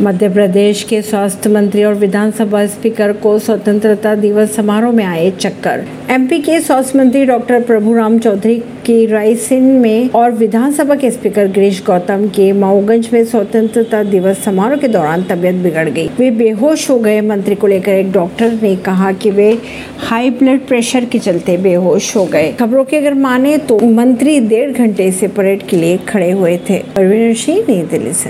मध्य प्रदेश के स्वास्थ्य मंत्री और विधानसभा स्पीकर को स्वतंत्रता दिवस समारोह में आए चक्कर। एमपी के स्वास्थ्य मंत्री डॉक्टर प्रभुराम चौधरी की रायसेन में और विधानसभा के स्पीकर गिरीश गौतम के माओगंज में स्वतंत्रता दिवस समारोह के दौरान तबियत बिगड़ गई। वे बेहोश हो गए, मंत्री को लेकर एक डॉक्टर ने कहा कि वे हाई ब्लड प्रेशर के चलते बेहोश हो गए। खबरों की अगर माने तो मंत्री डेढ़ घंटे से परेड के लिए खड़े हुए थे। परवीन सिंह, नई दिल्ली से।